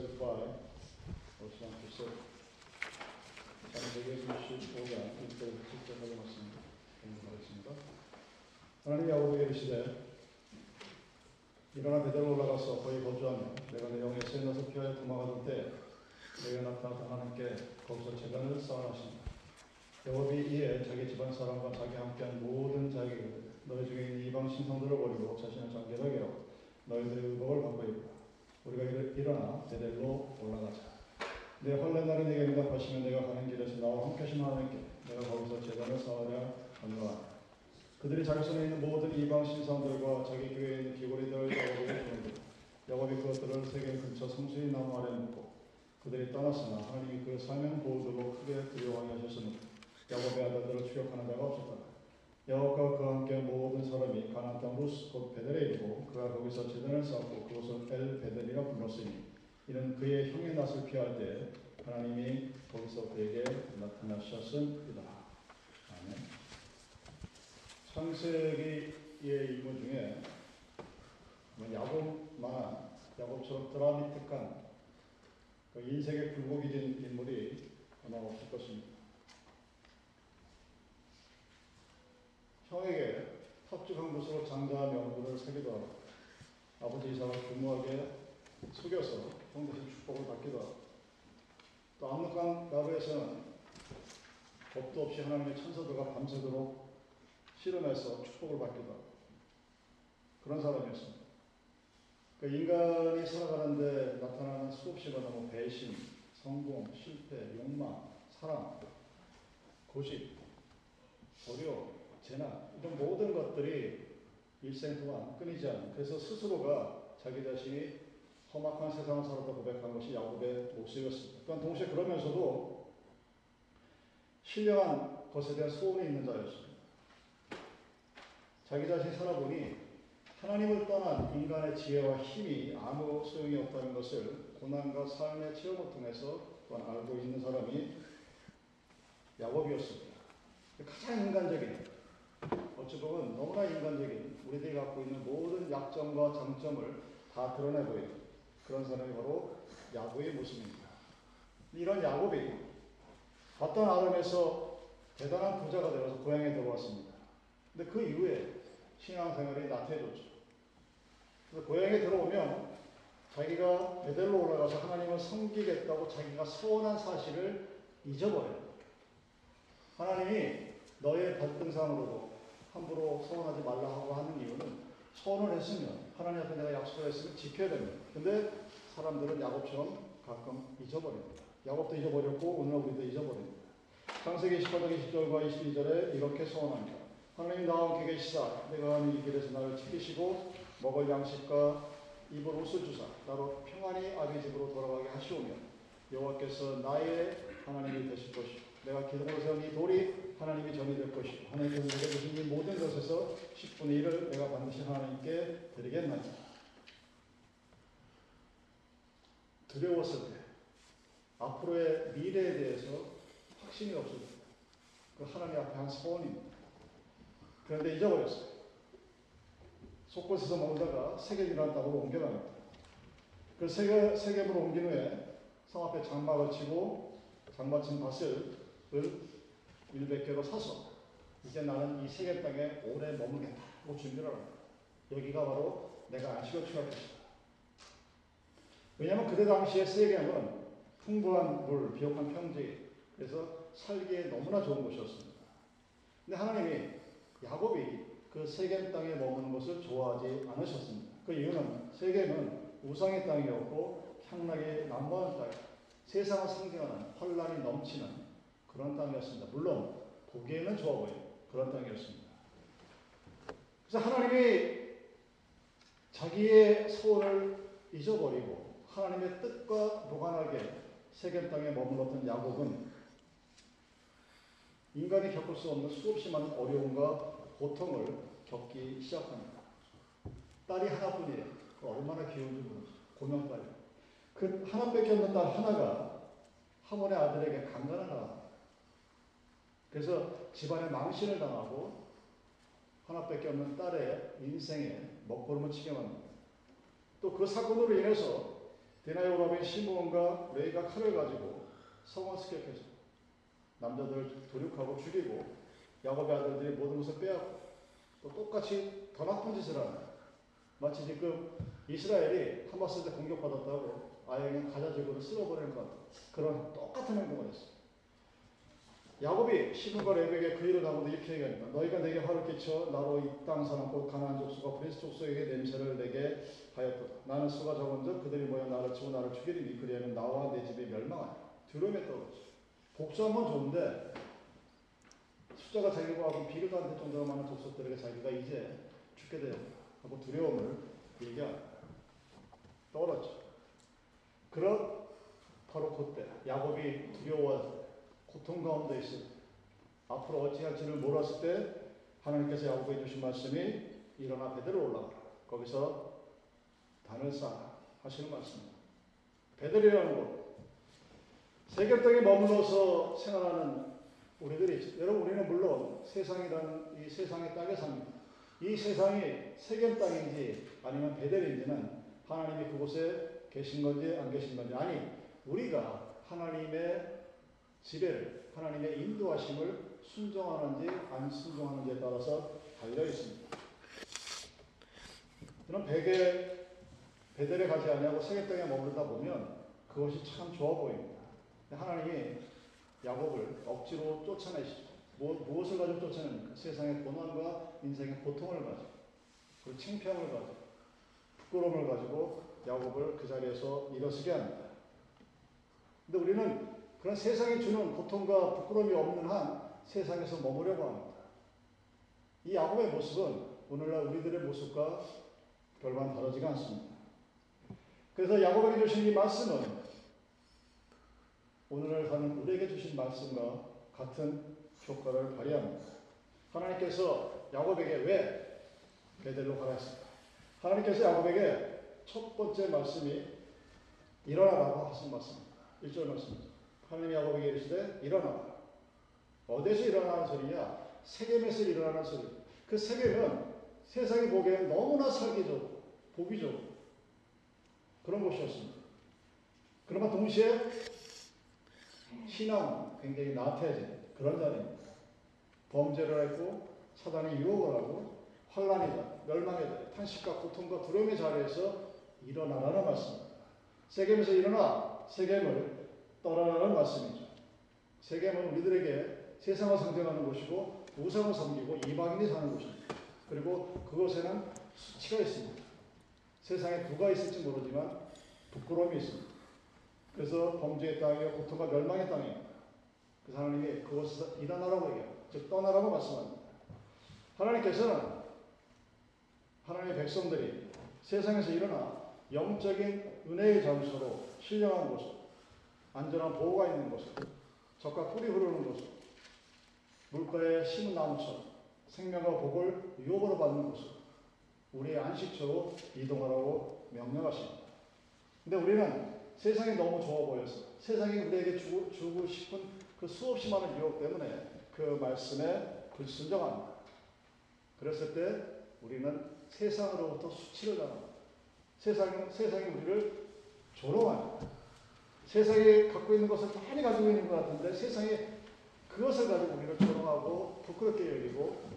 35, verse 1 to 6. 창세기 35장 1절 7절까지 말씀 공부하겠습니다. 하나님 야곱에게 이르시되 일어나 베델로 올라가서 거기 거주하며 내가 내 영의 세너서 피하여 도망하던 때 내가 나타나서 하나님께 거기서 재단을 쌓아하신다. 야곱이 이에 자기 집안 사람과 자기 함께한 모든 자기를 너희 중에 있는 이방 신성들을 버리고 자신을 정결하게 하고 너희들의 의복을 바꿔 입으라. 우리가 일- 일어나 베델로 올라가자. 내 환란 날에 내게 응답하시면 내가 가는 길에서 나와 함께 하신 하나님께 내가 거기서 재단을 쌓으려 건너간다. 그들이 자기 손에 있는 모든 이방 신상들과 자기 교회에 있는 귀고리들 야곱에게 주는데 야곱이 그것들을 세계 근처 성수의 나무 아래 묻고 그들이 떠났으나 하나님이 그 사명 보호들로 크게 두려워하게 하셨으므로 야곱의 아들들을 추격하는 자가 없었다. 야곱과 그와 함께 모든 사람이 곧 베델에 이르고 그가 거기서 재단을 쌓고 그곳을 엘 베델이라 불렀으니 이는 그의 형의 낯을 피할 때 하나님이 거기서 그에게 나타나셨음이다. 아멘. 창세기의 인물 중에 뭐 야곱만한 야곱처럼 드라마틱한 그 인생의 굴곡이 된 인물이 아마 없을 것입니다. 형에게 탑죽한 곳으로 명분을 세기도 하고 아버지 이삭을 교묘하게 속여서 형 대신 축복을 받기도 하고 또 압록강 나루에서는 겁도 없이 하나님의 천사들과 밤새도록 실험해서 축복을 받기도 하고 그런 사람이었습니다. 그 인간이 살아가는데 나타나는 수없이 많은 뭐 배신, 성공, 실패, 욕망, 사랑, 고집, 어려움, 재난 이런 모든 것들이 일생 동안 끊이지 않는 그래서 스스로가 자기 자신이 험악한 세상을 살았다 고백한 것이 야곱의 모습이었습니다. 또한 동시에 그러면서도 신령한 것에 대한 소원이 있는 자였습니다. 자기 자신이 살아보니 하나님을 떠난 인간의 지혜와 힘이 아무 소용이 없다는 것을 고난과 삶의 체험을 통해서 또한 알고 있는 사람이 야곱이었습니다. 가장 인간적인, 어찌 보면 너무나 인간적인 우리들이 갖고 있는 모든 약점과 장점을 다 드러내 보이는 그런 사람이 바로 야곱의 모습입니다. 이런 야곱이 어떤 아름에서 대단한 부자가 되어서 고향에 들어왔습니다. 근데 그 이후에 신앙생활이 나태해졌죠. 그래서 고향에 들어오면 자기가 베델로 올라가서 하나님을 섬기겠다고 자기가 소원한 사실을 잊어버려요. 하나님이 너의 발등상으로도 함부로 소원하지 말라고 하는 이유는 소원을 했으면 하나님 앞에 내가 약속을 했으면 지켜야 됩니다. 근데 사람들은 야곱처럼 가끔 잊어버립니다. 야곱도 잊어버렸고 오늘 우리도 잊어버립니다. 창세기 18장 20절과 22절에 이렇게 소원합니다. 하나님 나와 함께 계시사 내가 가는 이 길에서 나를 지키시고 먹을 양식과 입을 옷을 주사 나로 평안히 아비 집으로 돌아가게 하시오며 여호와께서 나의 하나님이 되실 것이고 내가 기둥으로 세운 이 돌이 하나님이 전이 될 것이고 하나님께서 내게 주신 이 모든 것에서 10분의 1을 내가 반드시 하나님께 드리겠나이다. 두려웠을 때 앞으로의 미래에 대해서 확신이 없을 때그 하나님 앞에 한 소원입니다. 그런데 잊어버렸어요. 속곳에서 머물다가 세겜이라는 땅으로 옮겨갑니다. 그 세계, 세겜으로 옮긴 후에 성 앞에 장막을 치고 장마친 밭을 100개로 사서 이제 나는 이 세계 땅에 오래 머물겠다 고 준비를 합니다. 여기가 바로 내가 안식을 취할 것이다. 왜냐하면 그때 당시에 세겜은 풍부한 물, 비옥한 평지, 그래서 살기에 너무나 좋은 곳이었습니다. 근데 하나님이 야곱이 그 세겜 땅에 머무는 것을 좋아하지 않으셨습니다. 그 이유는 세겜은 우상의 땅이었고 향락이 남부한 땅, 세상을 상징하는 혼란이 넘치는 그런 땅이었습니다. 물론 보기에는 좋아 보이는 그런 땅이었습니다. 그래서 하나님이 자기의 소원을 잊어버리고 하나님의 뜻과 무관하게 세겜 땅에 머물렀던 야곱은 인간이 겪을 수 없는 수없이 많은 어려움과 고통을 겪기 시작합니다. 딸이 하나뿐이에요. 그 얼마나 귀여운지 모르죠. 고명딸. 그 하나밖에 없는 딸 하나가 하몬의 아들에게 강간을 당합니다. 그래서 집안에 망신을 당하고 하나밖에 없는 딸의 인생에 먹구름을 치게 만듭니다. 또 그 사건으로 인해서 디나이 오라빈 시므온과 레이가 칼을 가지고 성을 습격해서 남자들을 도륙하고 죽이고 야곱의 아들들이 모든 것을 빼앗고 또 똑같이 더 나쁜 짓을 하는 마치 지금 이스라엘이 하마스한테 공격받았다고 아예 그냥 가자 지구를 쓸어버리는 것 같은 그런 똑같은 행동을 했어요. 야곱이 시므온과 레위에게 그 일을 하고도 이렇게 얘기합니다. 너희가 내게 화를 끼쳐 나로 이 땅 사람 곧 가나안 족속과 브리스 족속에게 냄새를 내게 하였도다. 나는 수가 적은즉 그들이 모여 나를 치고 나를 죽이리니 그리하면 나와 내 집이 멸망하니 두려움에 떨어지. 복수한 건 좋은데 숫자가 자기와 하고 비교도 안될 정도로 많은 족속들에게 자기가 이제 죽게 돼 하고 두려움을 얘기합니다. 떨어져. 그런 바로 그때 야곱이 두려워서 고통 가운데 때, 앞으로 어찌할지를 몰랐을 때 하나님께서 야곱에게 주신 말씀이 일어나 베델로 올라가라. 거기서 단을 쌓아 하시는 말씀입니다. 베델이라는 곳 세계 땅에 머물러서 생활하는 우리들이. 여러분 우리는 물론 세상이라는 이 세상의 땅에 삽니다. 이 세상이 세겜 땅인지 아니면 베델인지는 하나님이 그곳에 계신 건지 안 계신 건지 아니 우리가 하나님의 지배를 하나님의 인도하심을 순종하는지 안 순종하는지에 따라서 달려 있습니다. 저는 베개 베델에 가지 아니하고 세계 땅에 머무르다 보면 그것이 참 좋아 보입니다. 하나님이 야곱을 억지로 쫓아내시죠. 무, 무엇을 가지고 쫓아냅니까? 세상의 고난과 인생의 고통을 가지고 그리고 창피함을 가지고 부끄러움을 가지고 야곱을 그 자리에서 일어서게 합니다. 근데 우리는 그런 세상이 주는 고통과 부끄러움이 없는 한 세상에서 머무려고 합니다. 이 야곱의 모습은 오늘날 우리들의 모습과 별반 다르지가 않습니다. 그래서 야곱에게 주신 이 말씀은 오늘날 사는 우리에게 주신 말씀과 같은 효과를 발휘합니다. 하나님께서 야곱에게 왜 베델로 가라 했습니까? 하나님께서 야곱에게 첫 번째 말씀이 일어나라고 하신 말씀입니다. 1절 말씀입니다. 하나님이 야곱에게 이르시되 일어나라. 어디서 일어나는 소리냐? 세겜에서 일어나는 소리. 그 세겜은 세상이 보기에는 너무나 살기 좋고 보기 좋고 그런 곳이었습니다. 그러나 동시에 신앙 굉장히 나태해진 그런 자리입니다. 범죄를 했고 사단이 유혹을 하고 환란이다, 멸망이다, 탄식과 고통과 두려움의 자리에서 일어나라는 말씀입니다. 세겜에서 일어나 세겜을 떠나라는 말씀이죠. 세겜은 우리들에게 세상을 상징하는 곳이고 우상을 섬기고 이방인이 사는 곳입니다. 그리고 그곳에는 수치가 있습니다. 세상에 누가 있을지 모르지만 부끄러움이 있습니다. 그래서 범죄의 땅이요 고통과 멸망의 땅입니다. 그래서 하나님이 그곳에서 일어나라고 얘기해요. 즉 떠나라고 말씀합니다. 하나님께서는 하나님의 백성들이 세상에서 일어나 영적인 은혜의 장소로 신령한 곳, 안전한 보호가 있는 곳, 적과 꿀이 흐르는 곳, 물가에 심은 나무처럼 생명과 복을 유업으로 받는 곳, 우리의 안식처로 이동하라고 명령하십니다. 근데 우리는 세상이 너무 좋아 보여서 세상이 우리에게 주고, 주고 싶은 그 수없이 많은 유혹 때문에 그 말씀에 불순종합니다. 그랬을 때 우리는 세상으로부터 수치를 당합니다. 세상, 세상이 우리를 조롱합니다. 세상이 갖고 있는 것을 많이 가지고 있는 것 같은데 세상이 그것을 가지고 우리를 조롱하고 부끄럽게 여기고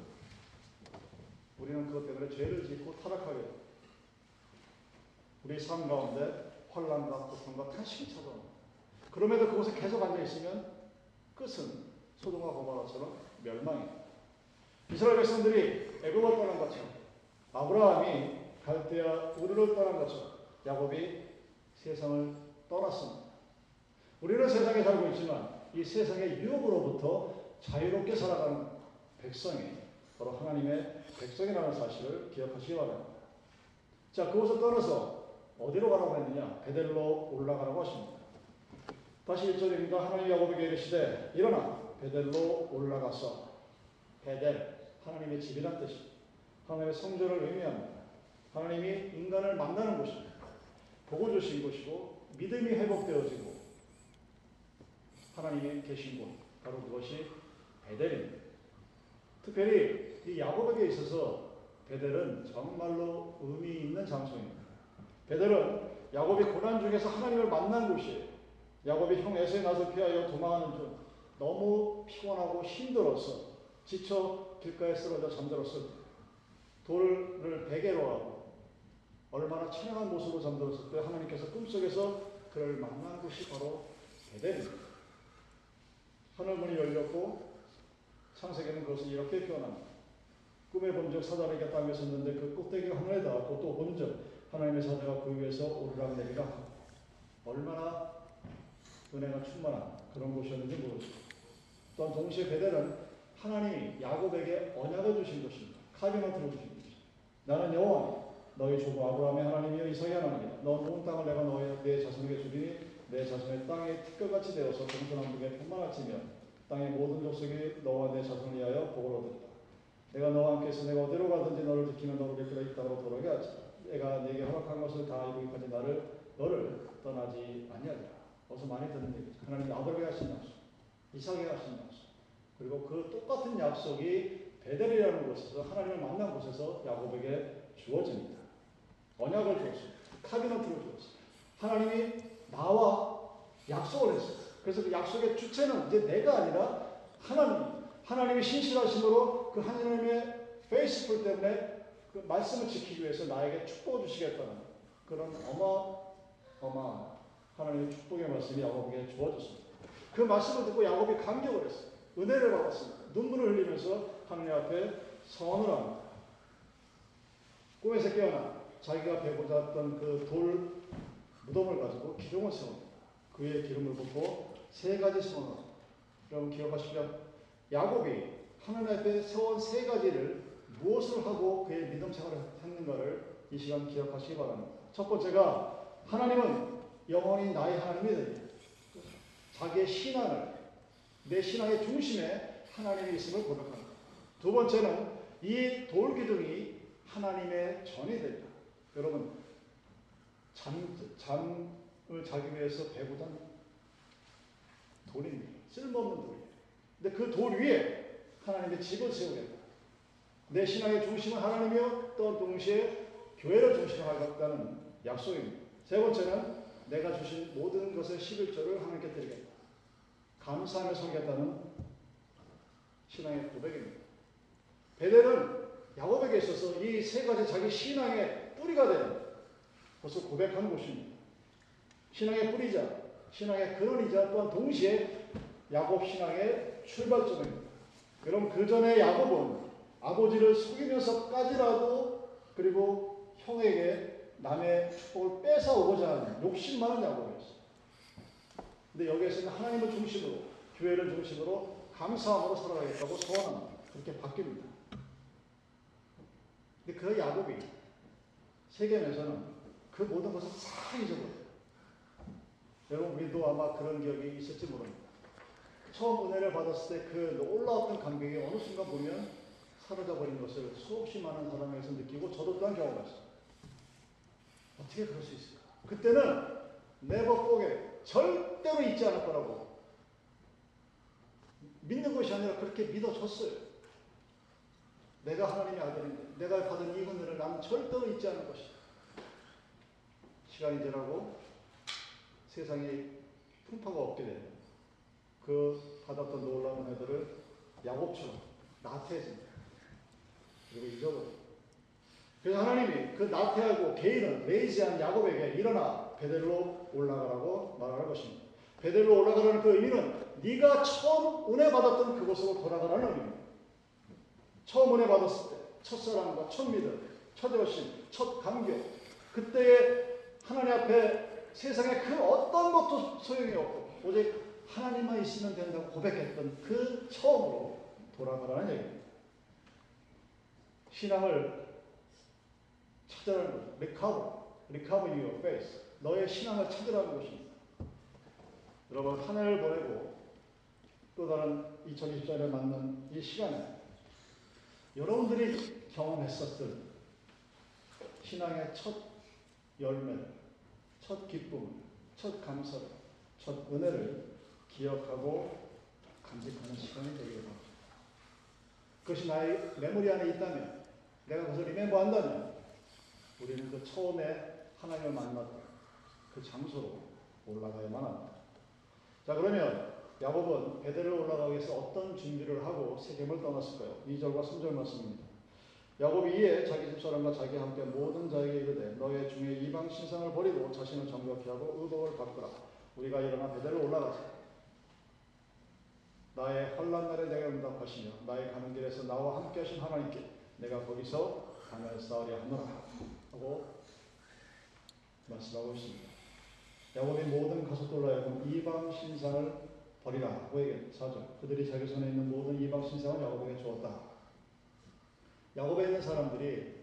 우리는 그것 때문에 죄를 짓고 타락하게. 우리 삶 가운데 환란과 고통과 탄식이 찾아옵니다. 그럼에도 그곳에 계속 앉아 있으면 끝은 소돔과 고모라처럼 멸망입니다. 이스라엘 백성들이 애굽을 떠난 것처럼 아브라함이 갈대아 우르를 떠난 것처럼 야곱이 세상을 떠났습니다. 우리는 세상에 살고 있지만 이 세상의 유혹으로부터 자유롭게 살아가는 백성이 바로 하나님의 백성이라는 사실을 기억하시기 바랍니다. 자, 그곳을 떠나서 어디로 가라고 했느냐? 베델로 올라가라고 하십니다. 다시 1절입니다. 하나님 야곱에게 이르시되 일어나 베델로 올라가서 베델 하나님의 집이란 뜻입니다. 하나님의 성전을 의미합니다. 하나님이 인간을 만나는 곳입니다. 보고 주신 곳이고 믿음이 회복되어지고 하나님이 계신 곳 바로 그것이 베델입니다. 특별히 이 야곱에게 있어서 베델은 정말로 의미 있는 장소입니다. 베델은 야곱이 고난 중에서 하나님을 만난 곳이에요. 야곱이 형 에서의 낯을 피하여 도망하는 중 너무 피곤하고 힘들어서 지쳐 길가에 쓰러져 잠들었을 때 돌을 베개로 하고 얼마나 찬양한 모습으로 잠들었을 때 하나님께서 꿈속에서 그를 만난 곳이 바로 베델입니다. 하늘 문이 열렸고 창세기는 그것을 이렇게 표현합니다. 꿈에 본적 사자에게 땅에 섰는데 그 꼭대기가 하늘에 닿았고 또 본적 하나님의 사자가 그 위에서 오르락 내리락 하고 얼마나 은혜가 충만한 그런 곳이었는지 모르죠. 또한 동시에 베델은 하나님이 야곱에게 언약을 주신 것입니다. 카비너트를 주신 것입니다. 나는 여호와 너희 조부 아브라함의 하나님이여 이삭의 하나님이다. 너온 땅을 내가 너의 내 자손에게 주리니 내 자손의 땅에 티끌같이 되어서 동서남북에 편만할지며 땅의 모든 족속이 너와 내 자손을 위하여 복을 얻었다. 내가 너와 함께 있어 내가 어디로 가든지 너를 지키면 너를 이끌어 이 땅으로 돌아오게 하지. 내가 네게 허락한 것을 다 이루기까지 나는 너를 떠나지 아니하리라. 어디서 많이 듣는 얘기죠. 하나님 아브라함에 하신 약속, 이삭에 하신 약속, 그리고 그 똑같은 약속이 베델이라는 곳에서 하나님을 만난 곳에서 야곱에게 주어집니다. 언약을 주었습니다. covenant를 주었습니다. 하나님이 나와 약속을 했어요. 그래서 그 약속의 주체는 이제 내가 아니라 하나님. 하나님이 신실하심으로 그 하나님의 faithful 때문에 그 말씀을 지키기 위해서 나에게 축복을 주시겠다는 그런 어마 어마 하나님의 축복의 말씀이 야곱에게 주어졌습니다. 그 말씀을 듣고 야곱이 감격을 했어요. 은혜를 받았습니다. 눈물을 흘리면서 하나님 앞에 선을 합니다. 꿈에서 깨어나 자기가 배고팠던 그 돌 무덤을 가지고 기둥을 세웁니다. 그의 기름을 붓고 세 가지 합니다. 여러분 기억하시면 야곱이 하나님 앞에 세운 세 가지를 무엇을 하고 그의 믿음 생활을 했는가를 이 시간 기억하시기 바랍니다. 첫 번째가 하나님은 영원히 나의 하나님이 자기의 신앙을 내 신앙의 중심에 하나님이 있음을 고백합니다. 두 번째는 이 돌기둥이 하나님의 전이 된다. 여러분 잠, 잠을 자기 위해서 배고던 돌입니다. 쓸모없는 돌이에요. 근데 그 돌 위에 하나님의 집을 세우겠다. 내 신앙의 중심은 하나님이요 또 동시에 교회를 중심으로 하겠다는 약속입니다. 세 번째는 내가 주신 모든 것의 11조를 하나님께 드리겠다. 감사하며 섬겠다는 신앙의 고백입니다. 베델은 야곱에게 있어서 이 세 가지 자기 신앙의 뿌리가 되는 것을 고백하는 곳입니다. 신앙의 뿌리자, 신앙의 근원이자 또한 동시에 야곱 신앙의 출발점입니다. 여러분 그 전에 야곱은 아버지를 속이면서까지라도 그리고 형에게 남의 축복을 뺏어오고자 하는 욕심 많은 야곱이었어요. 근데 여기에서는 하나님을 중심으로 교회를 중심으로 감사함으로 살아가겠다고 소원합니다. 그렇게 바뀝니다. 근데 그 야곱이 세계에서는 그 모든 것을 다 잊어버려요. 여러분 우리도 아마 그런 기억이 있을지 모릅니다. 처음 은혜를 받았을 때 그 놀라웠던 감격이 어느 순간 보면 사라져 버린 것을 수없이 많은 사람에게서 느끼고 저도 또한 경험했어요. 어떻게 그럴 수 있을까? 그때는 네버 포게 절대로 잊지 않을 거라고 믿는 것이 아니라 그렇게 믿어졌어요. 내가 하나님의 아들인데 내가 받은 이 은혜를 나는 절대로 잊지 않을 것이다. 시간이 지나고 세상에 풍파가 없게 되는 그 받았던 놀라운 은혜들을 야곱처럼 나태해집니다. 그리고 잊어버립니다. 그래서 하나님이 그 나태하고 게으른 레이지한 야곱에게 일어나 베델로 올라가라고 말하는 것입니다. 베델로 올라가라는 그 의미는 네가 처음 은혜 받았던 그곳으로 돌아가라는 의미입니다. 처음 은혜 받았을 때 첫사랑과 첫 믿음, 첫 여신, 첫 감격 그때에 하나님 앞에 세상에 그 어떤 것도 소용이 없고 오직 하나님만 있으면 된다고 고백했던 그 처음으로 돌아가라는 얘기입니다. 신앙을 찾으라는 거죠. recover, recover your faith. 너의 신앙을 찾으라는 것입니다. 여러분 한 해를 보내고 또 다른 2024년을 맞는 이 시간에 여러분들이 경험했었던 신앙의 첫 열매를, 첫 기쁨을, 첫 감사를, 첫 은혜를 기억하고 간직하는 시간이 되기를 바랍니다. 그것이 나의 메모리 안에 있다면, 내가 그것을 리멤버 한다면, 우리는 그 처음에 하나님을 만났던, 그 장소로 올라가야만 합니다. 자 그러면 야곱은 베델을 올라가기 위해서 어떤 준비를 하고 세겜을 떠났을까요? 2절과 3절 말씀입니다. 야곱이 이에 자기 집사람과 자기 함께 모든 자에게 이르되 너의 중에 이방 신상을 버리고 자신을 정결케 하고 의복을 바꾸라. 우리가 일어나 베델을 올라가자. 나의 환란 날에 내가 응답하시며 나의 가는 길에서 나와 함께 하신 하나님께 내가 거기서 강을 쌓으려 하노라 하고 말씀하고 있습니다. 야곱이 모든 하여금 이방 신상을 버리라고 얘기해 사죠. 그들이 자기 손에 있는 모든 이방 신상을 야곱에게 주었다. 야곱에 있는 사람들이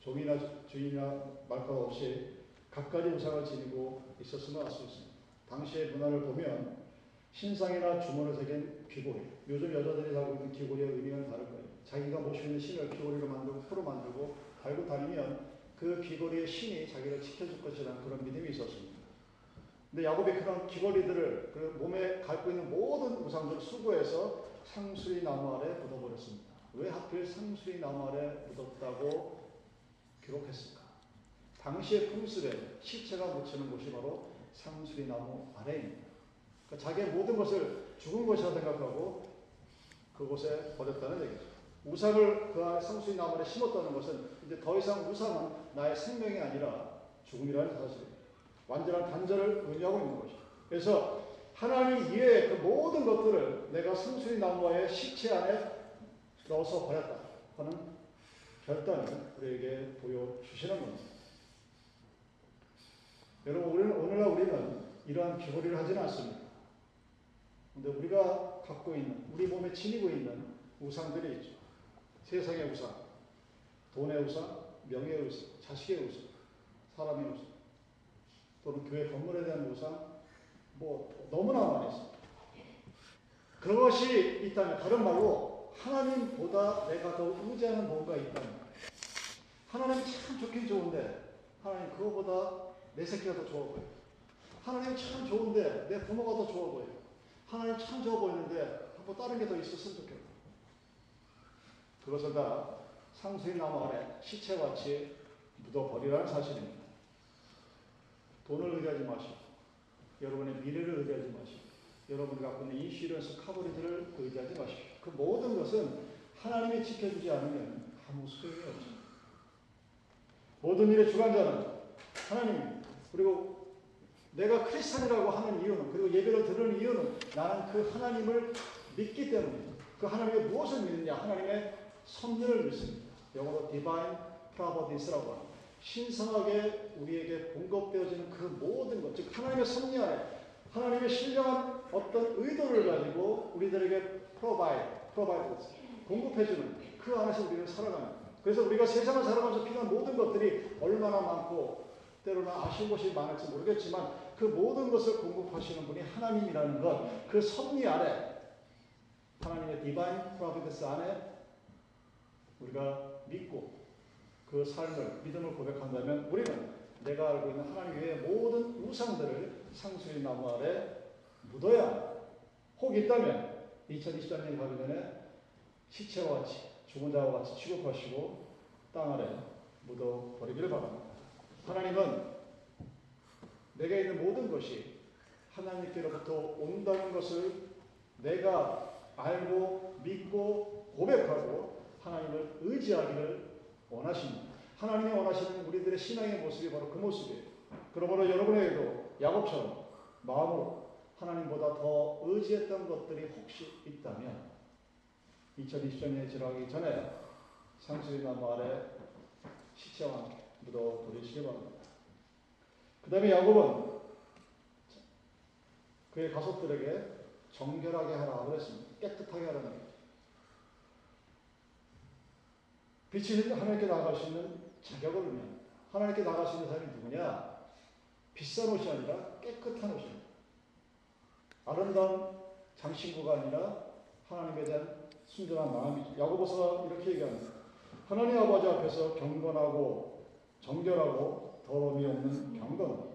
종이나 주인이나 말것 없이 각가지 우상을 지니고 있었음을 알 수 있습니다. 당시의 문화를 보면 신상이나 주문을 새긴 귀고리. 요즘 여자들이 하고 있는 귀고리의 의미는 다를 거예요. 자기가 모시고 있는 신을 귀고리로 만들고 포로 만들고 달고 다니면 그 귀고리의 신이 자기를 지켜줄 것이라는 그런 믿음이 있었습니다. 근데 야곱이 그런 귀걸이들을 그 몸에 갖고 있는 모든 우상들을 수거해서 상수리 나무 아래 묻어버렸습니다. 왜 하필 상수리 아래 묻었다고 기록했을까? 당시의 풍습에 시체가 묻히는 곳이 바로 상수리 나무 아래입니다. 그러니까 자기의 모든 것을 죽은 것이라 생각하고 그곳에 버렸다는 얘기죠. 우상을 그 안에 상수리 나무 아래 심었다는 것은 이제 더 이상 우상은 나의 생명이 아니라 죽음이라는 사실입니다. 완전한 단절을 의미하고 있는 것이죠. 그래서 하나님 이외의 그 모든 것들을 내가 상수리 나무와의 시체 안에 넣어서 버렸다 하는 결단을 우리에게 보여주시는 겁니다. 여러분, 우리는, 오늘날 우리는 이러한 귀걸이를 하지는 않습니다. 근데 우리가 갖고 있는, 우리 몸에 지니고 있는 우상들이 있죠. 세상의 우상, 돈의 우상, 명예의 우상, 자식의 우상, 사람의 우상, 또는 교회 건물에 대한 우상, 뭐 너무나 많이 있습니다. 그것이 있다면 다른 말로 하나님보다 내가 더 의지하는 뭔가 있다면 하나님 참 좋긴 좋은데 하나님 그거보다 내 새끼가 더 좋아 보여. 하나님 참 좋은데 내 부모가 더 좋아 보여. 하나님 참 좋아 보이는데 뭐 다른 게 더 있었으면 좋겠다. 그것을 다 상수의 나무 아래 시체같이 묻어버리라는 사실입니다. 돈을 의지하지 마시고 여러분의 미래를 의지하지 마시고 여러분이 갖고 있는 인슈런스 카버리지를 의지하지 마십시오. 그 모든 것은 하나님이 지켜주지 않으면 아무 소용이 없습니다. 모든 일의 주관자는 하나님 그리고 내가 크리스찬이라고 하는 이유는 그리고 예배를 들은 이유는 나는 그 하나님을 믿기 때문입니다. 그 하나님의 무엇을 믿느냐? 하나님의 섭리를 믿습니다. 영어로 divine providence,라고 합니다. 신성하게 우리에게 공급되어지는 그 모든 것, 즉 하나님의 섭리 안에 하나님의 신령한 어떤 의도를 가지고 우리들에게 provide, provide, 공급해주는 그 안에서 우리는 살아가는 그래서 우리가 세상을 살아가면서 필요한 모든 것들이 얼마나 많고 때로는 아쉬운 것이 많을지 모르겠지만 그 모든 것을 공급하시는 분이 하나님이라는 것, 그 섭리 아래 하나님의 디바인 프로비던스 안에 우리가 믿고 그 삶을 믿음을 고백한다면 우리는 내가 알고 있는 하나님 외의 모든 우상들을 상수리 나무 아래 묻어야. 혹 있다면 2024년이 가기 전에 시체와 같이 죽은 자와 같이 취급하시고 땅 아래 묻어 버리기를 바랍니다. 하나님은 내게 있는 모든 것이 하나님께로부터 온다는 것을 내가 알고 믿고 고백하고 하나님을 의지하기를 원하십니다. 하나님이 원하시는 우리들의 신앙의 모습이 바로 그 모습이에요. 그러므로 여러분에게도 야곱처럼 마음으로 하나님보다 더 의지했던 것들이 혹시 있다면 2020년에 지나가기 전에 상수리 나무 아래 시체와 묻어 버리시기 바랍니다. 그 다음에 야곱은 그의 가족들에게 정결하게 하라 그랬습니다. 깨끗하게 하라는 거예요. 빛이 하나님께 나갈 수 있는 자격을 의미합니다. 하나님께 나갈 수 있는 사람이 누구냐? 비싼 옷이 아니라 깨끗한 옷입니다. 아름다운 장신구가 아니라 하나님에 대한 순전한 마음이죠. 야고보서가 이렇게 얘기합니다. 하나님 아버지 앞에서 경건하고 정결하고 더러움이 없는 경건,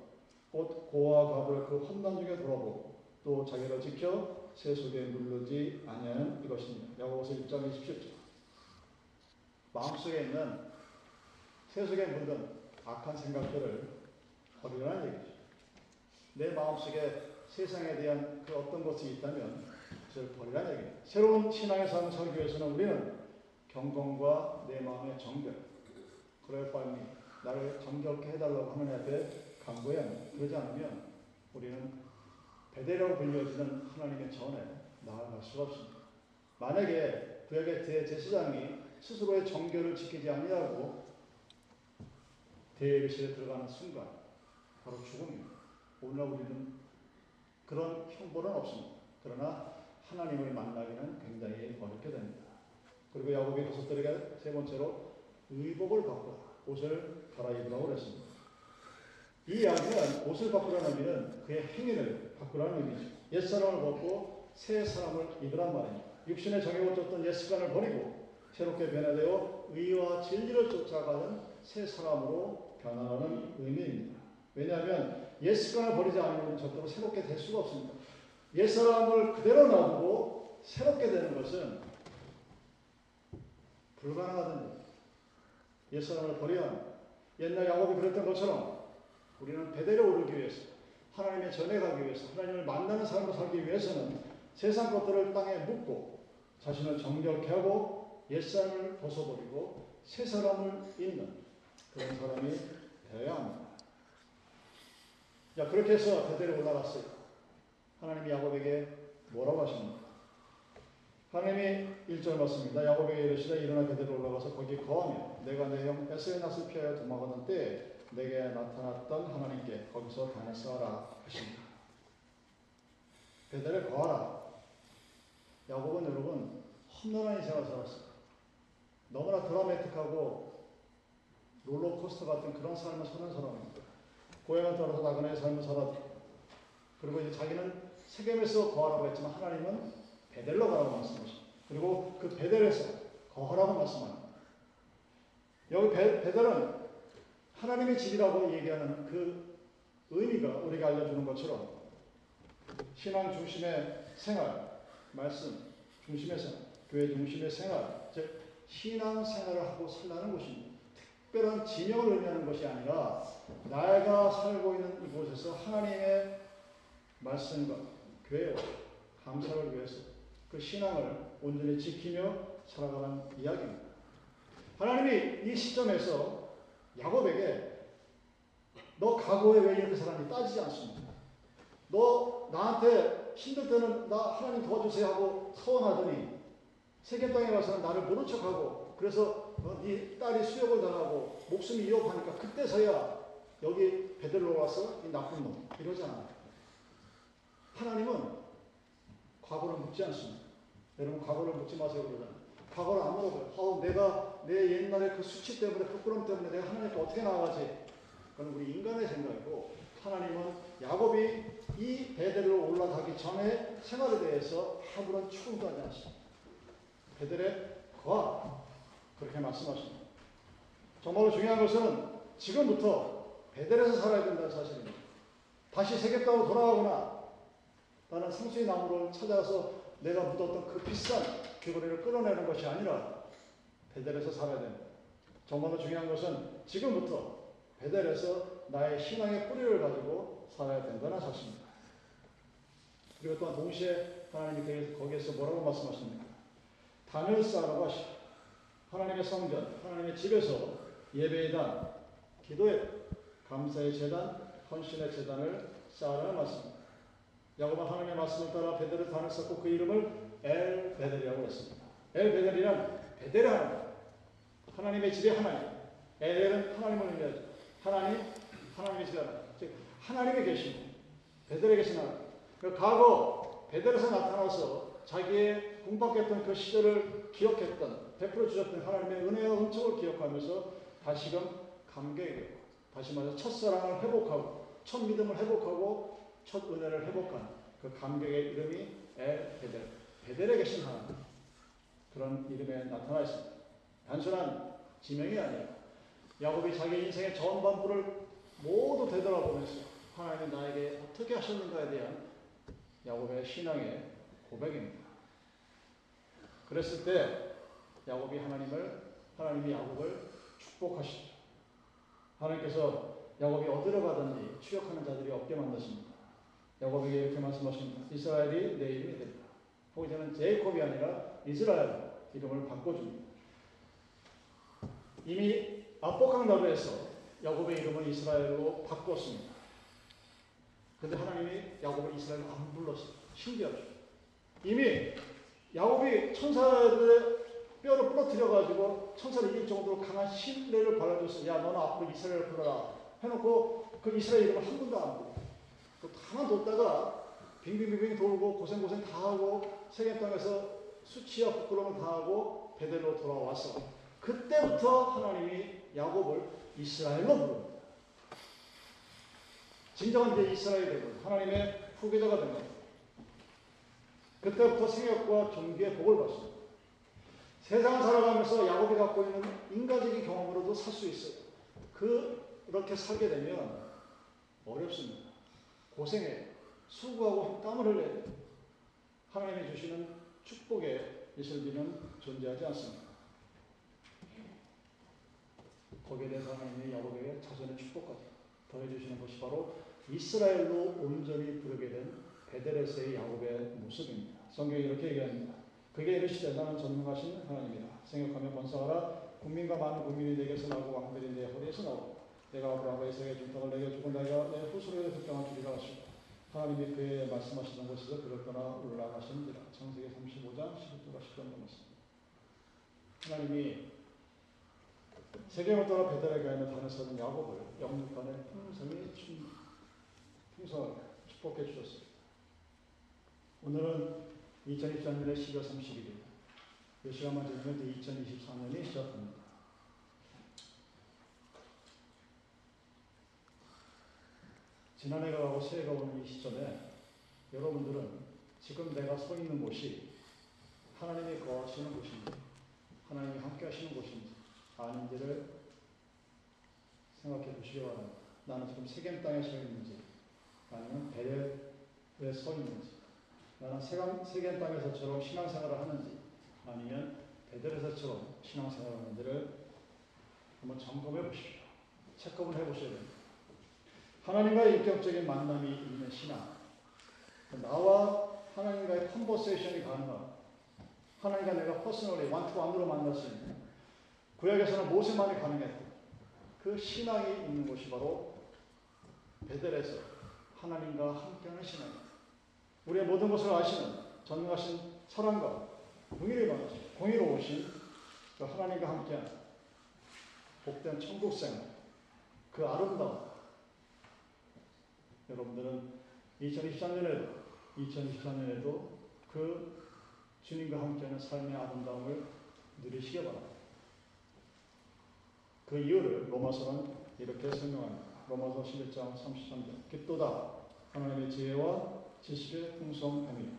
곧 고와 갑을 그 험난 중에 돌아보고 또 자기를 지켜 세속에 물르지 아니하는 이것입니다. 야고보서 1장 27절. 마음속에 있는 세속에 묻은 악한 생각들을 버리라는 얘기죠. 내 마음속에 세상에 대한 그 어떤 것이 있다면 그것을 버리라는 얘기예요. 새로운 신앙의 살기 위해서는 우리는 경건과 내 마음의 정결, 그럴 바니 나를 정결케 해달라고 하는 앞에 간구해야 합니다. 그러지 않으면 우리는 베델이라고 불려지는 하나님의 전에 나아갈 수가 없습니다. 만약에 구약의 대제사장이 스스로의 정결을 지키지 아니하고 대회실에 들어가는 순간 바로 죽음입니다. 오늘날 우리는 그런 형벌은 없습니다. 그러나 하나님을 만나기는 굉장히 어렵게 됩니다. 그리고 야곱이 가족들에게 세 번째로 의복을 바꾸라. 옷을 갈아입으라고 그랬습니다. 이 이야기는 옷을 바꾸라는 의미는 그의 행위를 바꾸라는 의미죠. 옛사람을 벗고 새 사람을 입으란 말입니다. 육신에 정해졌던 옛 습관을 버리고 새롭게 변화되어 의와 진리를 쫓아가는 새 사람으로 변화하는 의미입니다. 왜냐하면 옛 습관을 버리지 않으면 절대로 새롭게 될 수가 없습니다. 옛 사람을 그대로 놔두고 새롭게 되는 것은 불가능하던 일. 옛 사람을 버려야 합니다. 옛날 야곱이 그랬던 것처럼 우리는 베델에 오르기 위해서 하나님의 전에 가기 위해서 하나님을 만나는 삶을 살기 위해서는 세상 것들을 땅에 묻고 자신을 정결케 하고 옛사람을 벗어버리고 새 사람을 잇는 그런 사람이 되어야 합니다. 자, 그렇게 해서 베델에 올라갔어요. 하나님이 야곱에게 뭐라고 하십니까? 하나님이 1절 맞습니다. 야곱에게 이르시되 일어나 베델에 올라가서 거기 거하며 내가 내형 낯을 피하여 도망하던 때에 내게 나타났던 하나님께 거기서 다녔어 하라 하십니다. 베델에 거하라. 야곱은 여러분 험난한 인생을 살았어요. 너무나 드라마틱하고 롤러코스터 같은 그런 삶을 사는 사람입니다. 고향을 떠나서 나그네의 삶을 살았고 그리고 이제 자기는 세겜에서 거하라고 했지만 하나님은 베델로 가라고 말씀하십니다. 그리고 그 베델에서 거하라고 말씀합니다. 여기 베, 베델은 하나님의 집이라고 얘기하는 그 의미가 우리가 알려주는 것처럼 신앙 중심의 생활, 말씀 중심의 생활, 교회 중심의 생활, 즉 신앙 생활을 하고 살라는 것입니다. 특별한 지명을 의미하는 것이 아니라 나가 살고 있는 이곳에서 하나님의 말씀과 교회와 감사를 위해서 그 신앙을 온전히 지키며 살아가는 이야기입니다. 하나님이 이 시점에서 야곱에게 너 각오에 왜 이렇게 살았니 따지지 않습니다. 너 나한테 힘들 때는 나 하나님 도와주세요 하고 서원하더니 세계 땅에 가서는 나를 모른 척하고 그래서 어, 네 딸이 수욕을 당하고 목숨이 위협하니까 그때서야 여기 베들로 와서 이 나쁜 놈 이러잖아. 하나님은 과거를 묻지 않습니다. 여러분 과거를 묻지 마세요 그러잖아요. 과거를 안 물어봐요. 어, 내가 내 옛날에 그 수치 때문에 부끄럼 때문에 내가 하나님께 어떻게 나아가지? 그건 우리 인간의 생각이고 하나님은 야곱이 이 베델로 올라가기 전에 생활에 대해서 아무런 추궁도 하지 않습니다. 베델에 거 그렇게 말씀하십니다. 정말로 중요한 것은 지금부터 베델에서 살아야 된다는 사실입니다. 다시 세계 땅으로 돌아가거나 나는 상수의 나무를 찾아서 내가 묻었던 그 비싼 귀걸이를 끌어내는 것이 아니라 베델에서 살아야 됩니다. 정말로 중요한 것은 지금부터 베델에서 나의 신앙의 뿌리를 가지고 살아야 된다는 사실입니다. 그리고 또한 동시에 하나님이 거기에서 뭐라고 말씀하십니까? 단을 쌓으라고 하시고 하나님의 성전, 하나님의 집에서 예배의 단, 기도의 감사의 재단, 헌신의 재단을 쌓으라는 말씀입니다. 야곱은 하나님의 말씀을 따라 베델을 단을 쌓고 그 이름을 엘 베델이라고 했습니다. 엘 베델이란 베델의 하나님, 하나님의 집의 하나님. 엘은 하나님을 의미하죠. 하나님, 하나님의 집의 하나님. 즉 하나님이 계신 베델에 계신 하나님. 그 과거 베델에서 나타나서 자기의 궁박했던 그 시절을 기억했던 베풀어 주셨던 하나님의 은혜와 은총을 기억하면서 다시금 감격이 되고 다시 말해서 첫사랑을 회복하고 첫 믿음을 회복하고 첫 은혜를 회복하는 그 감격의 이름이 엘 베델 베델에 계신 하나님 그런 이름에 나타나 있습니다. 단순한 지명이 아니라 야곱이 자기 인생의 전반부를 모두 되돌아보면서 하나님이 나에게 어떻게 하셨는가에 대한 야곱의 신앙의 고백입니다. 그랬을 때 야곱이 하나님을 하나님이 야곱을 축복하시죠. 하나님께서 야곱이 어디로 가든지 추격하는 자들이 없게 만드십니다. 야곱에게 이렇게 말씀하십니다. 이스라엘이 내 이름이 된다. 거기서는 제이콥이 아니라 이스라엘 이름을 바꿔줍니다. 이미 압복강 나루에서 야곱의 이름을 이스라엘로 바꿨습니다. 근데 하나님이 야곱을 이스라엘로 안 불렀어요. 신기하죠. 이미 야곱이 천사들의 뼈를 부러뜨려가지고 천사를 이길 정도로 강한 신뢰를 발라줬어요. 야, 너는 앞으로 이스라엘을 불러라. 해놓고 그 이스라엘 이름을 한 번도 안 부르고 또 가만 뒀다가 빙빙빙빙 돌고 고생고생 다 하고 세계 땅에서 수치와 부끄러움을 다 하고 베델로 돌아와서 그때부터 하나님이 야곱을 이스라엘로 부릅니다. 진정한 이제 이스라엘이 되고 하나님의 후계자가 된 겁니다. 그때부터 생역과 종기의 복을 받습니다. 세상을 살아가면서 야곱이 갖고 있는 인간적인 경험으로도 살 수 있어요. 그, 그렇게 살게 되면 어렵습니다. 고생해. 수고하고 땀을 흘려야 돼요. 하나님이 주시는 축복의 이슬비는 존재하지 않습니다. 거기에 대해서 하나님이 야곱에게 자손의 축복까지 더해주시는 것이 바로 이스라엘로 온전히 부르게 된 베데레스의 야곱의 모습입니다. 성경이 이렇게 얘기합니다. 그게 이르시되 나는 전능하신 하나님이다. 생각하며 번성하라. 국민과 많은 국민이 내게서 나오고 왕들이 내 허리에서 나오고 내가 아브라함과 이삭의 중탁을 내게 주고 내가 내 후손에게 특정한 주리라 하시고 하나님이 그의 말씀하시는 곳에서 그를 떠나 올라가시는지라. 창세기 35장 11절과 10절 넘었습니다. 하나님이 세계를 떠나 베델에 가 있는 단에 서는 야곱을 영육간의 풍성히 충, 풍성하게 축복해 주셨습니다. 오늘은 2023년의 12월 31일. 몇 시간만 지나면 이제 2024년이 시작합니다. 지난해가 가고 새해가 오는 이 시점에 여러분들은 지금 내가 서 있는 곳이 하나님이 거하시는 곳인지, 하나님이 함께 하시는 곳인지 아닌지를 생각해 보시기 바랍니다. 나는 지금 세겜 땅에 서 있는지, 아니면 베델에 서 있는지, 나는 세겜, 세겜 땅에서처럼 신앙생활을 하는지, 아니면 베델에서처럼 신앙생활을 하는지를 한번 점검해 보십시오. check-up을 해 보셔야 됩니다. 하나님과의 인격적인 만남이 있는 신앙, 나와 하나님과의 conversation이 가능한, 하나님과 내가 personally one-to-one으로 만날 수 있는, 구약에서는 모세만이 가능했고, 그 신앙이 있는 곳이 바로 베델에서 하나님과 함께하는 신앙입니다. 우리의 모든 것을 아시는 전능하신 사랑과 공의를 많으신 공의로우신 그 하나님과 함께하는 복된 천국 생활, 그 아름다움, 여러분들은 2023년에도 2024년에도 그 주님과 함께하는 삶의 아름다움을 누리시기 바랍니다. 그 이유를 로마서는 이렇게 설명합니다. 로마서 11장 33절. 깊도다 하나님의 지혜와 지식의 풍성함이요.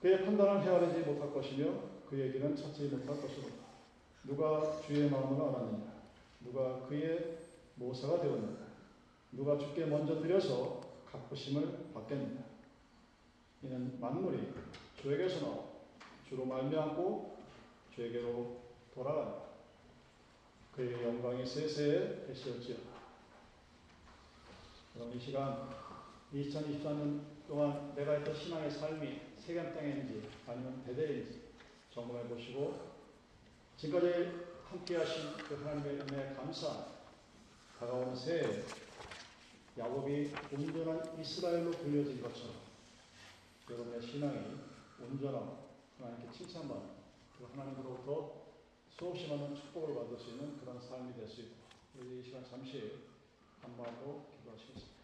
그의 판단을 헤아리지 못할 것이며 그의 길은 찾지 못할 것이로다. 누가 주의 마음을 알았느냐? 누가 그의 모사가 되었느냐? 누가 주께 먼저 드려서 갚으심을 받겠느냐? 이는 만물이 주에게서 나오 주로 말미암고 주에게로 돌아간다. 그의 영광이 세세에 계시었지요. 그럼 이 시간 2024년 동안 내가 했던 신앙의 삶이 세간 땅인지 아니면 베델인지 점검해 보시고 지금까지 함께 하신 그 하나님의 은혜에 감사 다가오는 새해 야곱이 온전한 이스라엘로 불려진 것처럼 여러분의 신앙이 온전하고 하나님께 칭찬받는 그 하나님으로부터 수없이 많은 축복을 받을 수 있는 그런 삶이 될 수 있도록 우리 이 시간 잠시 한마디로 기도하시겠습니다.